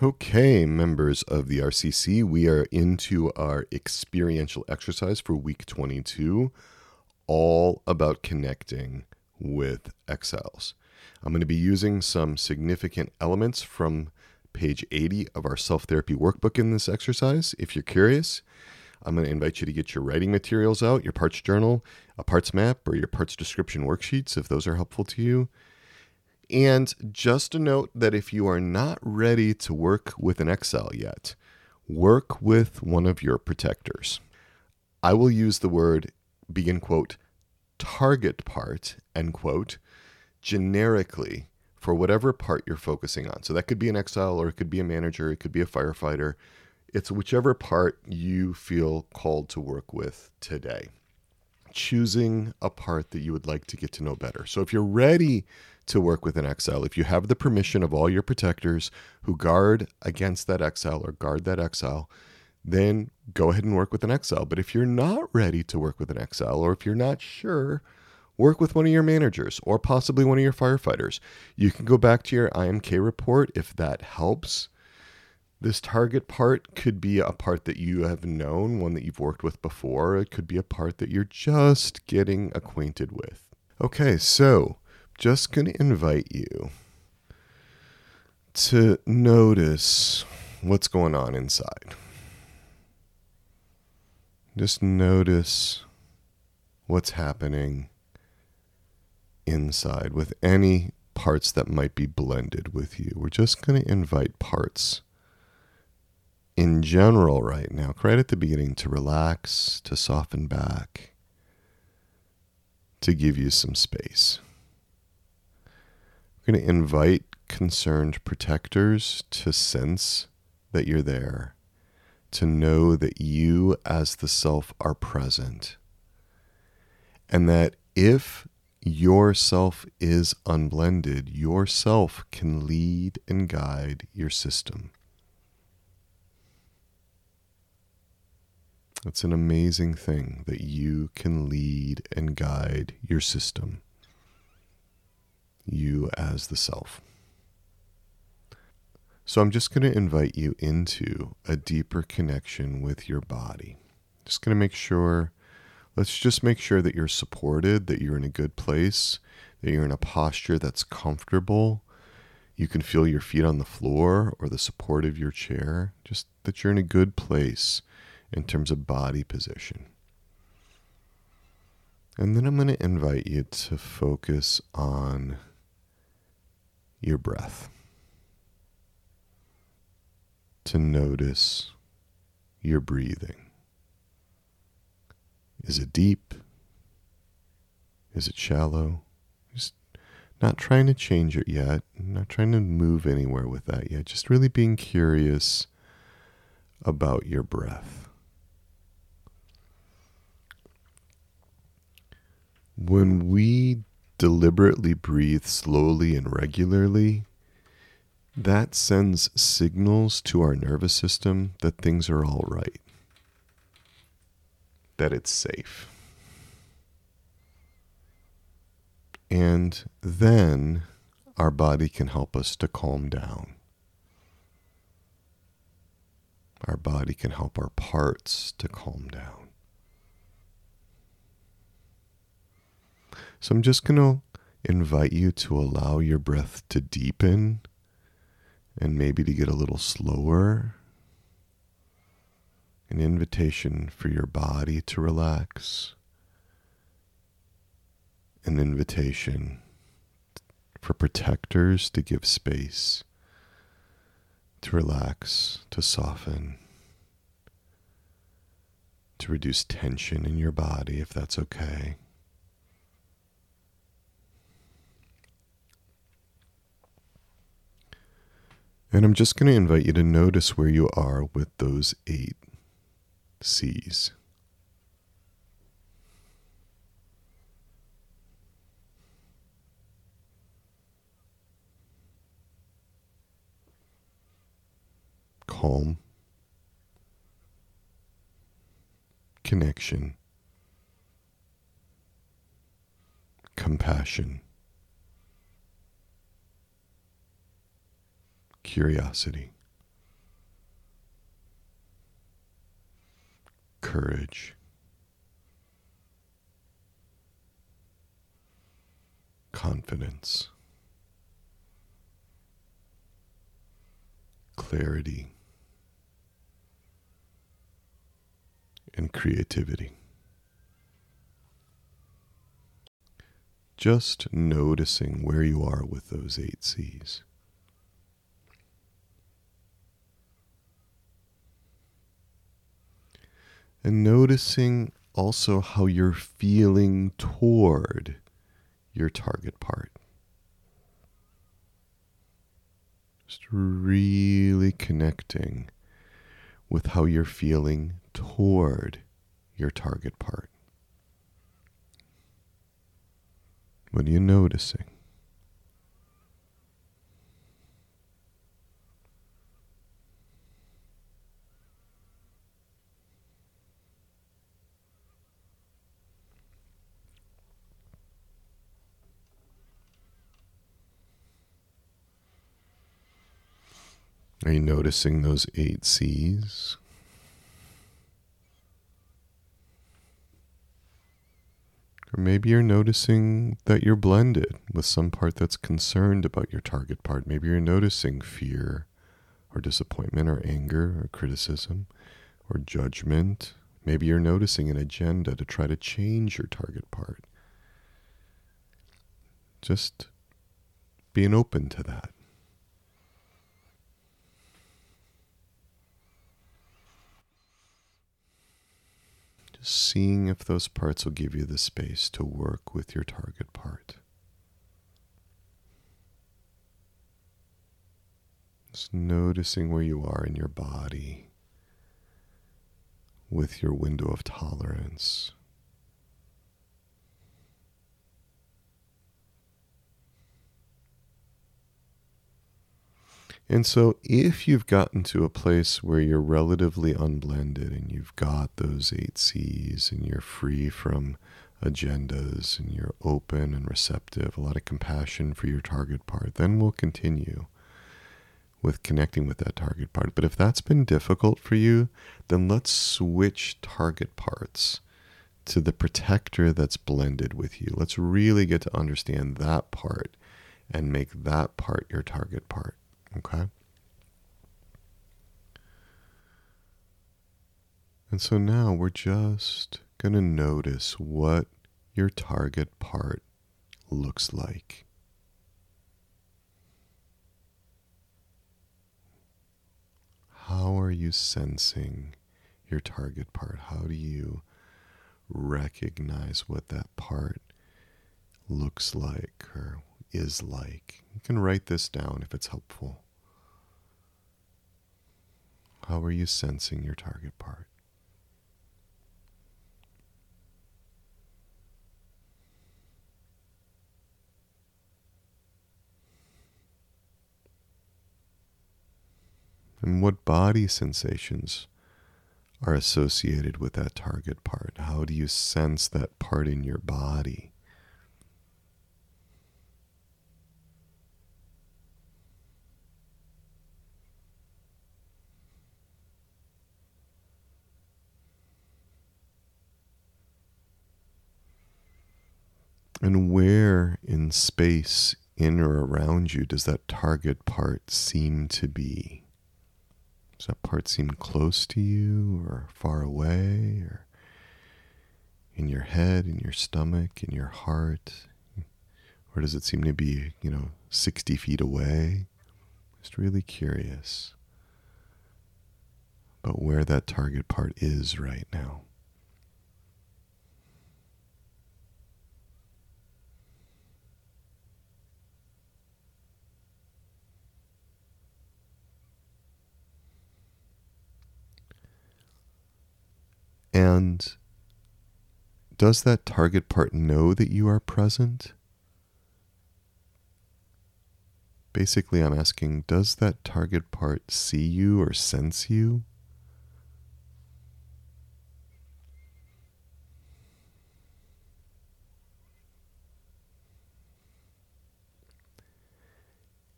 Okay, members of the RCC, we are into our experiential exercise for week 22, all about connecting with exiles. I'm going to be using some significant elements from page 80 of our self therapy workbook in this exercise. If you're curious, I'm going to invite you to get your writing materials out, your parts journal, a parts map, or your parts description worksheets if those are helpful to you. And just a note that if you are not ready to work with an exile yet, work with one of your protectors. I will use the word begin quote target part end quote generically for whatever part you're focusing on. So that could be an exile or it could be a manager, it could be a firefighter. It's whichever part you feel called to work with today. Choosing a part that you would like to get to know better. So if you're ready to work with an exile. If you have the permission of all your protectors who guard against that exile or guard that exile, then go ahead and work with an exile. But if you're not ready to work with an exile or if you're not sure, work with one of your managers or possibly one of your firefighters. You can go back to your IMK report if that helps. This target part could be a part that you have known, one that you've worked with before. It could be a part that you're just getting acquainted with. Okay, so just going to invite you to notice what's going on inside. Just notice what's happening inside with any parts that might be blended with you. We're just going to invite parts in general right now, right at the beginning, to relax, to soften back, to give you some space We're going to invite concerned protectors to sense that you're there, to know that you as the self are present, and that if yourself is unblended, yourself can lead and guide your system. It's an amazing thing that you can lead and guide your system you as the self. So I'm just going to invite you into a deeper connection with your body. Just going to make sure, let's just make sure that you're supported, that you're in a good place, that you're in a posture that's comfortable. You can feel your feet on the floor or the support of your chair, just that you're in a good place in terms of body position. And then I'm going to invite you to focus on your breath, to notice your breathing. Is it deep? Is it shallow? Just not trying to change it yet, not trying to move anywhere with that yet, just really being curious about your breath. When we deliberately breathe slowly and regularly, that sends signals to our nervous system that things are all right, that it's safe. And then our body can help us to calm down. Our body can help our parts to calm down. So I'm just going to invite you to allow your breath to deepen and maybe to get a little slower. An invitation for your body to relax. An invitation for protectors to give space, to relax, to soften, to reduce tension in your body if that's okay. And I'm just going to invite you to notice where you are with those eight C's. Calm, connection, compassion. curiosity, courage, confidence, clarity, and creativity. Just noticing where you are with those eight C's. And noticing also how you're feeling toward your target part. Just really connecting with how you're feeling toward your target part. What are you noticing? Are you noticing those eight C's? Or maybe you're noticing that you're blended with some part that's concerned about your target part. Maybe you're noticing fear or disappointment or anger or criticism or judgment. Maybe you're noticing an agenda to try to change your target part. Just being open to that. Seeing if those parts will give you the space to work with your target part. Just noticing where you are in your body with your window of tolerance. And so, if you've gotten to a place where you're relatively unblended and you've got those eight C's and you're free from agendas and you're open and receptive, a lot of compassion for your target part, then we'll continue with connecting with that target part. But if that's been difficult for you, then let's switch target parts to the protector that's blended with you. Let's really get to understand that part and make that part your target part. Okay? And so now we're just going to notice what your target part looks like. How are you sensing your target part? How do you recognize what that part looks like or is like? You can write this down if it's helpful. How are you sensing your target part? And what body sensations are associated with that target part? How do you sense that part in your body? And where in space, in or around you, does that target part seem to be? Does that part seem close to you or far away or in your head, in your stomach, in your heart? Or does it seem to be, you know, 60 feet away? Just really curious about where that target part is right now. And does that target part know that you are present? Basically, I'm asking does that target part see you or sense you?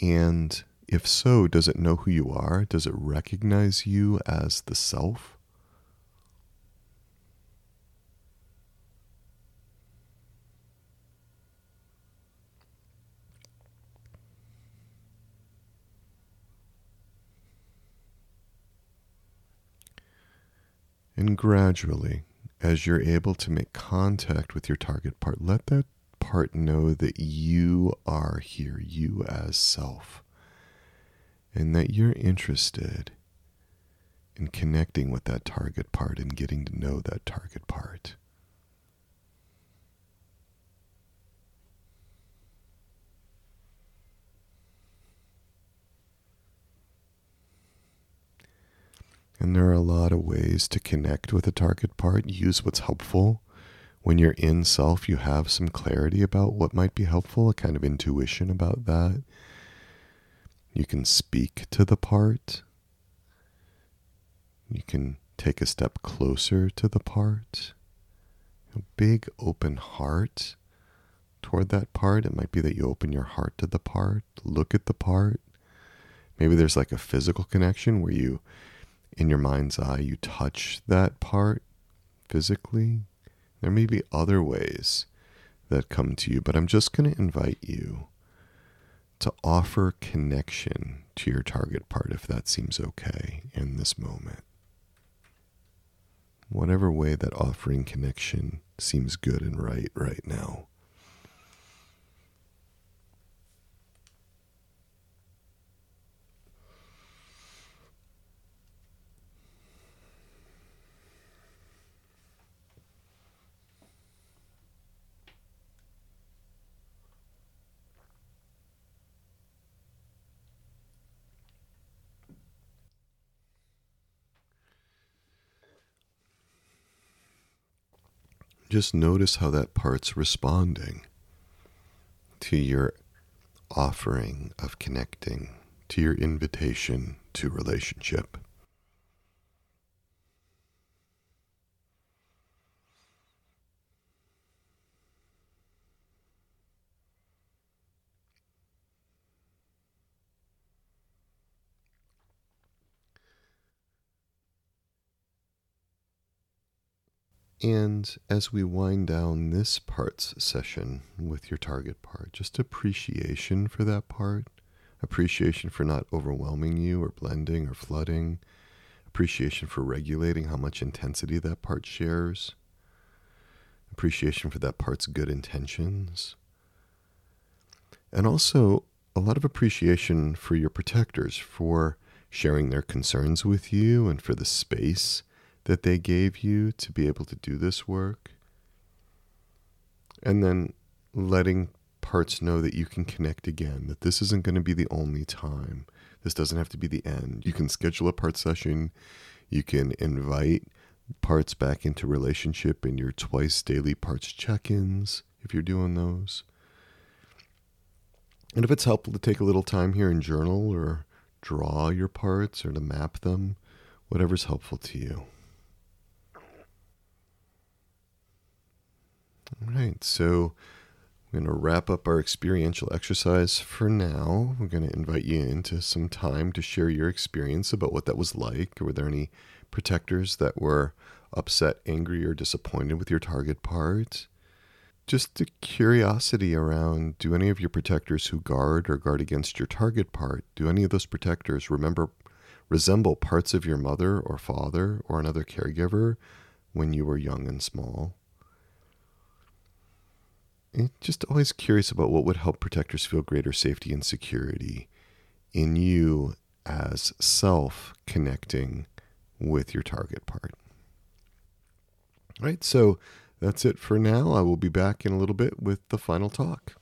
And if so, does it know who you are? Does it recognize you as the self? And gradually, as you're able to make contact with your target part, let that part know that you are here, you as self, and that you're interested in connecting with that target part and getting to know that target part. And there are a lot of ways to connect with a target part. Use what's helpful. When you're in self, you have some clarity about what might be helpful, a kind of intuition about that. You can speak to the part. You can take a step closer to the part. A big open heart toward that part. It might be that you open your heart to the part, look at the part. Maybe there's like a physical connection where you in your mind's eye, you touch that part physically. There may be other ways that come to you, but I'm just going to invite you to offer connection to your target part if that seems okay in this moment. Whatever way that offering connection seems good and right right now. Just notice how that part's responding to your offering of connecting, to your invitation to relationship. And as we wind down this parts session with your target part, just appreciation for that part, appreciation for not overwhelming you or blending or flooding, appreciation for regulating how much intensity that part shares, appreciation for that part's good intentions, and also a lot of appreciation for your protectors for sharing their concerns with you and for the space that they gave you to be able to do this work. And then letting parts know that you can connect again, that this isn't going to be the only time. This doesn't have to be the end. You can schedule a part session. You can invite parts back into relationship in your twice daily parts check ins if you're doing those. And if it's helpful to take a little time here and journal or draw your parts or to map them, whatever's helpful to you. All right, so we're going to wrap up our experiential exercise for now. We're going to invite you into some time to share your experience about what that was like. Were there any protectors that were upset, angry, or disappointed with your target part? Just a curiosity around do any of your protectors who guard or guard against your target part, do any of those protectors remember resemble parts of your mother or father or another caregiver when you were young and small? Just always curious about what would help protectors feel greater safety and security in you as self connecting with your target part. All right, so that's it for now. I will be back in a little bit with the final talk.